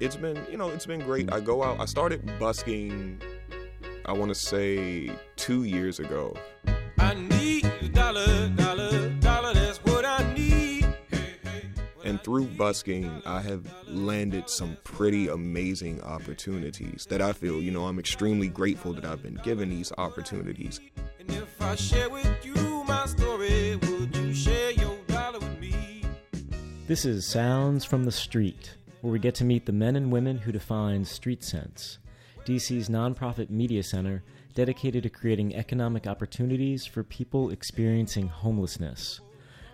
It's been, you know, it's been great. I go out, I started busking, I want to say two years ago. I need a dollar, dollar, dollar, that's what I need. Hey, hey, what And through need. busking, I have landed some pretty amazing opportunities that I feel, you know, I'm extremely grateful that I've been given these opportunities. And if I share with you This is Sounds from the Street, where we get to meet the men and women who define street sense, DC's nonprofit media center dedicated to creating economic opportunities for people experiencing homelessness.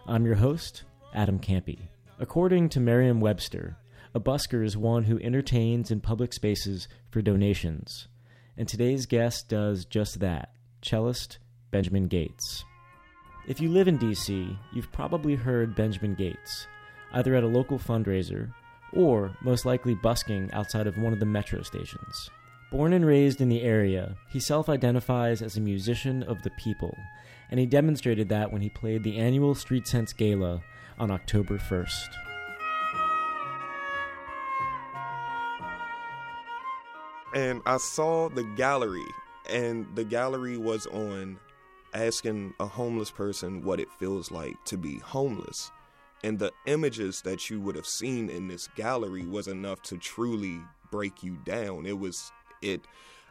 I'm your host, Adam Campy. According to Merriam Webster, a busker is one who entertains in public spaces for donations. And today's guest does just that cellist Benjamin Gates. If you live in DC, you've probably heard Benjamin Gates, either at a local fundraiser or most likely busking outside of one of the metro stations. Born and raised in the area, he self identifies as a musician of the people, and he demonstrated that when he played the annual Street Sense Gala on October 1st. and I saw the gallery, and the gallery was on asking a homeless person what it feels like to be homeless. And the images that you would have seen in this gallery was enough to truly break you down. It was, it,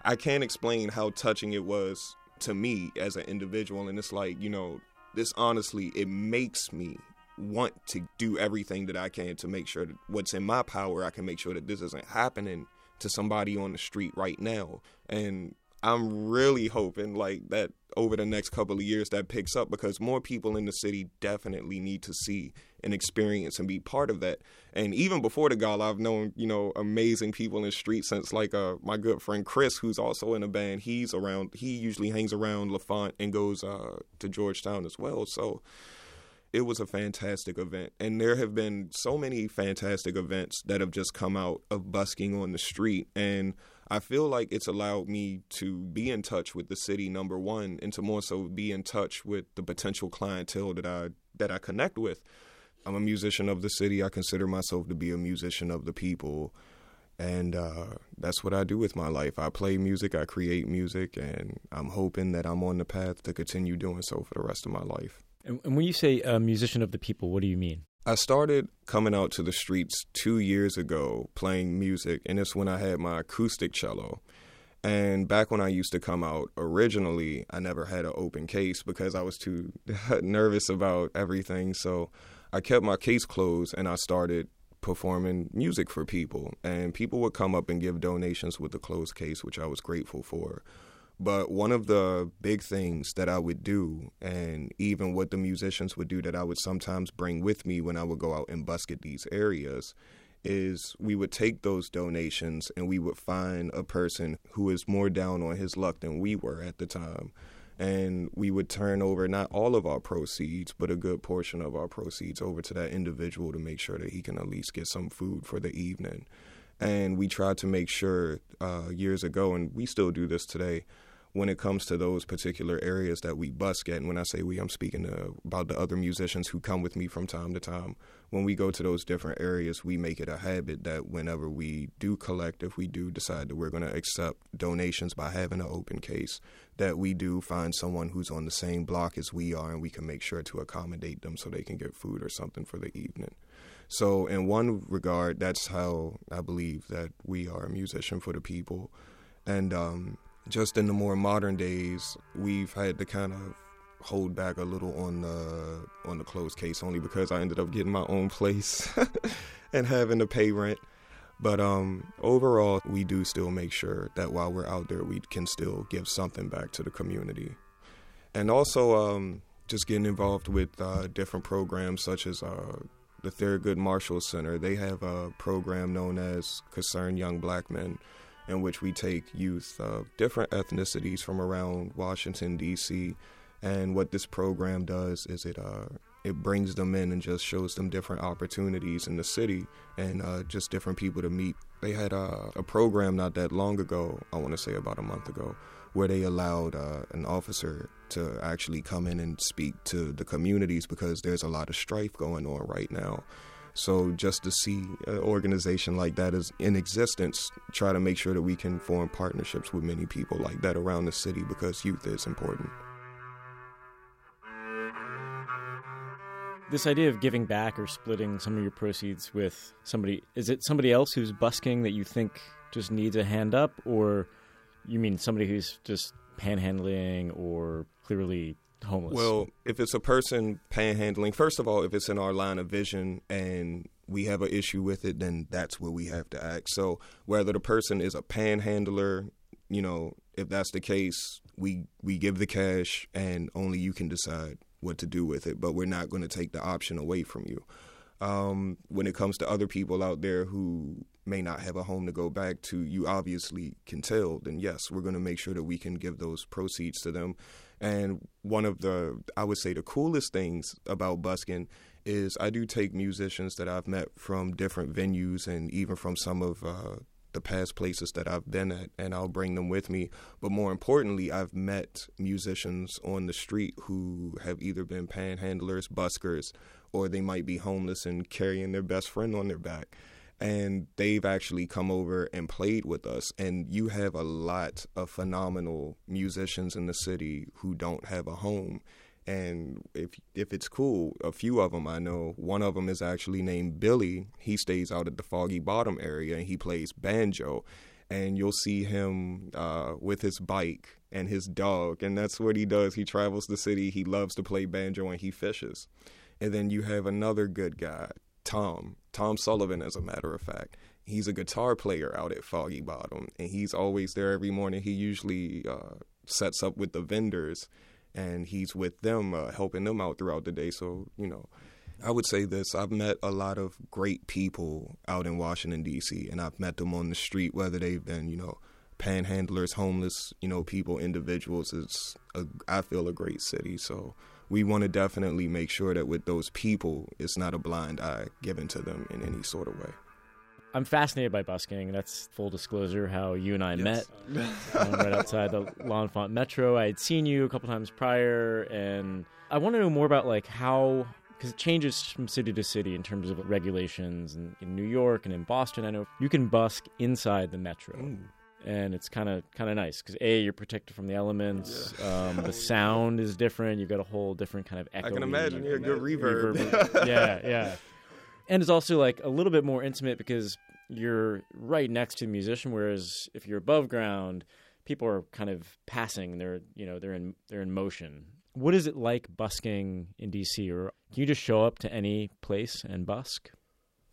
I can't explain how touching it was to me as an individual. And it's like, you know, this honestly, it makes me want to do everything that I can to make sure that what's in my power, I can make sure that this isn't happening to somebody on the street right now. And I'm really hoping like that over the next couple of years that picks up because more people in the city definitely need to see and experience and be part of that. And even before the gala, I've known you know amazing people in the street since like uh, my good friend Chris, who's also in a band. He's around. He usually hangs around L'Enfant and goes uh, to Georgetown as well. So it was a fantastic event and there have been so many fantastic events that have just come out of busking on the street and i feel like it's allowed me to be in touch with the city number one and to more so be in touch with the potential clientele that i that i connect with i'm a musician of the city i consider myself to be a musician of the people and uh, that's what I do with my life. I play music, I create music, and I'm hoping that I'm on the path to continue doing so for the rest of my life. And, and when you say a musician of the people, what do you mean? I started coming out to the streets two years ago playing music, and it's when I had my acoustic cello. And back when I used to come out originally, I never had an open case because I was too nervous about everything. So I kept my case closed and I started performing music for people. And people would come up and give donations with the closed case, which I was grateful for. But one of the big things that I would do, and even what the musicians would do that I would sometimes bring with me when I would go out and busk at these areas, is we would take those donations and we would find a person who is more down on his luck than we were at the time. And we would turn over not all of our proceeds, but a good portion of our proceeds over to that individual to make sure that he can at least get some food for the evening. And we tried to make sure uh, years ago, and we still do this today, when it comes to those particular areas that we busk at. And when I say we, I'm speaking to, about the other musicians who come with me from time to time. When we go to those different areas, we make it a habit that whenever we do collect, if we do decide that we're going to accept donations by having an open case, that we do find someone who's on the same block as we are, and we can make sure to accommodate them so they can get food or something for the evening. So, in one regard, that's how I believe that we are a musician for the people. And um, just in the more modern days, we've had to kind of hold back a little on the on the closed case only because I ended up getting my own place and having to pay rent. But um, overall, we do still make sure that while we're out there, we can still give something back to the community. And also, um, just getting involved with uh, different programs such as uh, the Thurgood Marshall Center. They have a program known as Concern Young Black Men, in which we take youth of different ethnicities from around Washington, D.C. And what this program does is it uh, it brings them in and just shows them different opportunities in the city and uh, just different people to meet. They had uh, a program not that long ago, I want to say about a month ago, where they allowed uh, an officer to actually come in and speak to the communities because there's a lot of strife going on right now. So just to see an organization like that is in existence, try to make sure that we can form partnerships with many people like that around the city because youth is important. This idea of giving back or splitting some of your proceeds with somebody, is it somebody else who's busking that you think just needs a hand up, or you mean somebody who's just panhandling or clearly homeless? Well, if it's a person panhandling, first of all, if it's in our line of vision and we have an issue with it, then that's where we have to act. So whether the person is a panhandler, you know, if that's the case, we we give the cash and only you can decide what to do with it. But we're not going to take the option away from you. Um, when it comes to other people out there who may not have a home to go back to, you obviously can tell, then yes, we're going to make sure that we can give those proceeds to them. And one of the, I would say, the coolest things about busking is I do take musicians that I've met from different venues and even from some of uh, the past places that I've been at, and I'll bring them with me. But more importantly, I've met musicians on the street who have either been panhandlers, buskers, or they might be homeless and carrying their best friend on their back. And they've actually come over and played with us. And you have a lot of phenomenal musicians in the city who don't have a home and if if it's cool, a few of them I know. One of them is actually named Billy. He stays out at the Foggy Bottom area and he plays banjo. And you'll see him uh, with his bike and his dog, and that's what he does. He travels the city. He loves to play banjo and he fishes. And then you have another good guy, Tom, Tom Sullivan, as a matter of fact. He's a guitar player out at Foggy Bottom, and he's always there every morning. He usually uh, sets up with the vendors and he's with them, uh, helping them out throughout the day. So, you know, I would say this I've met a lot of great people out in Washington, D.C., and I've met them on the street, whether they've been, you know, panhandlers, homeless, you know, people, individuals. It's, a, I feel, a great city. So we want to definitely make sure that with those people, it's not a blind eye given to them in any sort of way. I'm fascinated by busking. That's full disclosure how you and I Yes. met um, right outside the L'Enfant Metro. I had seen you a couple times prior, and I want to know more about like how because it changes from city to city in terms of regulations. And in New York and in Boston, I know you can busk inside the metro. And it's kind of kind of nice because a you're protected from the elements. Um, the sound is different. You've got a whole different kind of echo. I can imagine, yeah, good reverb. yeah, yeah. And it's also like a little bit more intimate because you're right next to the musician. Whereas if you're above ground, people are kind of passing. They're you know they're in they're in motion. What is it like busking in DC? Or can you just show up to any place and busk?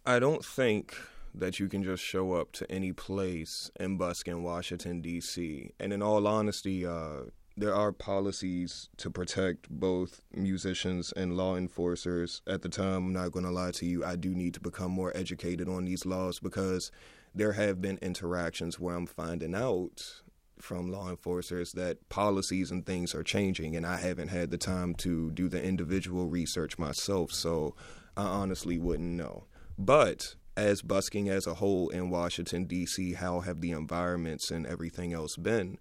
I don't think that you can just show up to any place in Washington D.C. And in all honesty, uh, there are policies to protect both musicians and law enforcers. At the time, I'm not going to lie to you, I do need to become more educated on these laws because there have been interactions where I'm finding out from law enforcers that policies and things are changing, and I haven't had the time to do the individual research myself, so I honestly wouldn't know. But as busking as a whole in Washington, D.C., how have the environments and everything else been?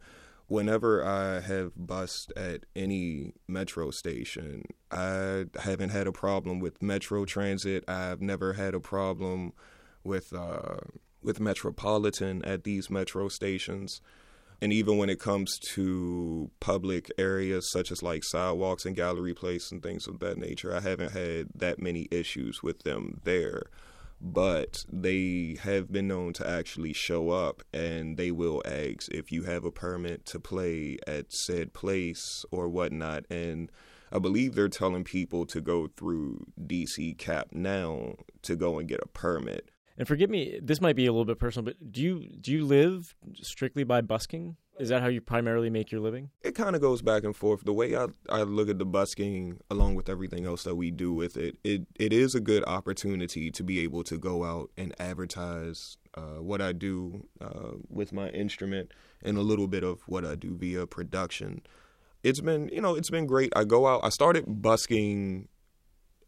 Whenever I have busked at any metro station, I haven't had a problem with Metro Transit. I've never had a problem with uh, with Metropolitan at these metro stations. And even when it comes to public areas such as like sidewalks and gallery place and things of that nature, I haven't had that many issues with them there. But they have been known to actually show up and they will ask if you have a permit to play at said place or whatnot. And I believe they're telling people to go through DC Cap now to go and get a permit. And forgive me, this might be a little bit personal, but do you do you live strictly by busking? Is that how you primarily make your living? it kind of goes back and forth. The way I, I look at the busking, along with everything else that we do with it, it, it is a good opportunity to be able to go out and advertise uh, what I do uh, with my instrument and a little bit of what I do via production. It's been, you know, it's been great. I go out, I started busking,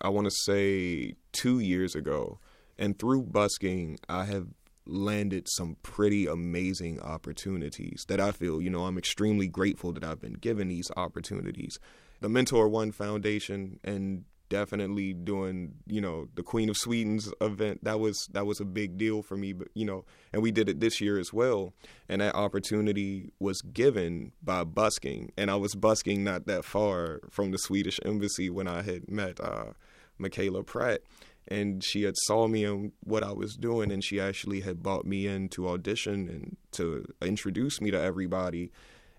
I want to say two years ago. And through busking, I have landed some pretty amazing opportunities that I feel, you know, I'm extremely grateful that I've been given these opportunities. The Mentor One Foundation and definitely doing you know the queen of sweden's event that was that was a big deal for me but you know and we did it this year as well and that opportunity was given by busking and i was busking not that far from the swedish embassy when i had met uh, michaela pratt and she had saw me and what I was doing, and she actually had bought me in to audition and to introduce me to everybody.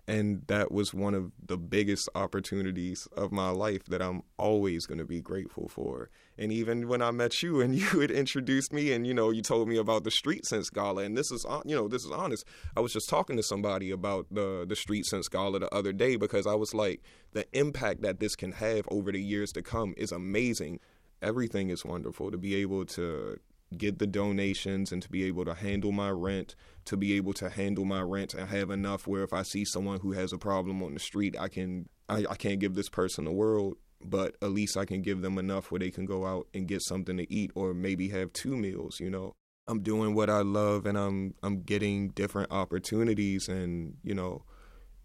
And that was one of the biggest opportunities of my life that I'm always going to be grateful for. And even when I met you and you had introduced me and, you know, you told me about the Street Sense Gala, and this is, you know, this is honest. I was just talking to somebody about the, the Street Sense Gala the other day because I was like, the impact that this can have over the years to come is amazing everything is wonderful to be able to get the donations and to be able to handle my rent, to be able to handle my rent and have enough where if I see someone who has a problem on the street, I can I, I can't give this person the world, but at least I can give them enough where they can go out and get something to eat or maybe have two meals, you know. I'm doing what I love and I'm I'm getting different opportunities and, you know,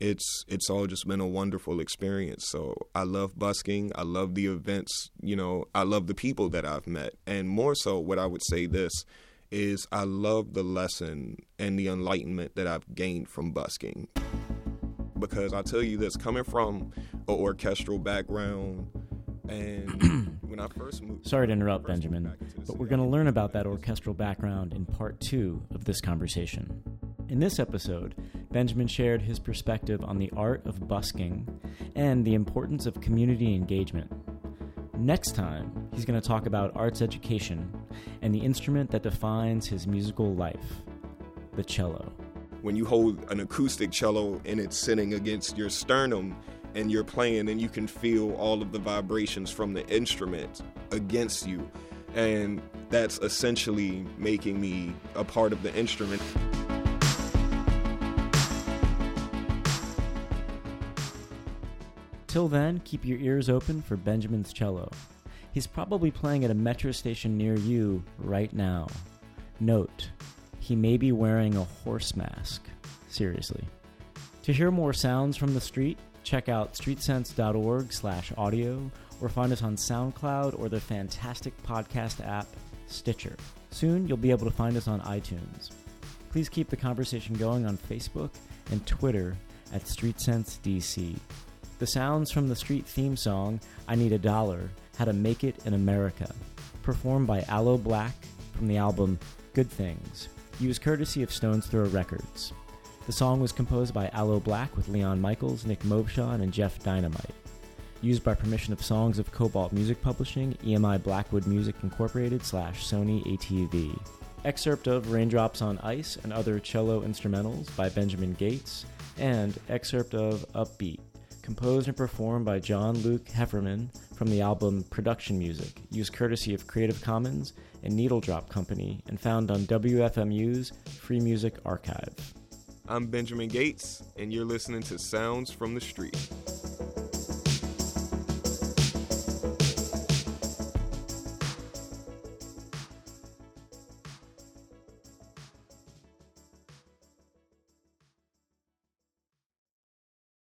it's it's all just been a wonderful experience. So I love busking. I love the events. You know, I love the people that I've met, and more so, what I would say this is I love the lesson and the enlightenment that I've gained from busking. Because I tell you this, coming from an orchestral background, and when I first moved, Sorry to interrupt, Benjamin, but we're going to learn about that orchestral background in part two of this conversation. In this episode, Benjamin shared his perspective on the art of busking and the importance of community engagement. Next time, he's going to talk about arts education and the instrument that defines his musical life the cello. when you hold an acoustic cello and it's sitting against your sternum and you're playing and you can feel all of the vibrations from the instrument against you and that's essentially making me a part of the instrument Till then, keep your ears open for Benjamin's cello. He's probably playing at a metro station near you right now. Note, he may be wearing a horse mask. Seriously. To hear more sounds from the street, check out streetsense.org slash audio or find us on SoundCloud or the fantastic podcast app Stitcher. Soon you'll be able to find us on iTunes. Please keep the conversation going on Facebook and Twitter at StreetSenseDC. The sounds from the street theme song, I Need a Dollar, How to Make It in America, performed by Aloe Blacc from the album Good Things, used courtesy of Stones Throw Records. The song was composed by Aloe Blacc with Leon Michels, Nick Movshon, and Jeff Dynamite. Used by permission of Songs of Kobalt Music Publishing, EMI Blackwood Music Incorporated slash Sony ATV. Excerpt of Raindrops on Ice and Other Cello Instrumentals by Benjamin Gates, and excerpt of Upbeat, composed and performed by Jon Luc Hefferman from the album Production Music, used courtesy of Creative Commons and Needle Drop Company, and found on WFMU's Free Music Archive. i'm benjamin gates and you're listening to sounds from the street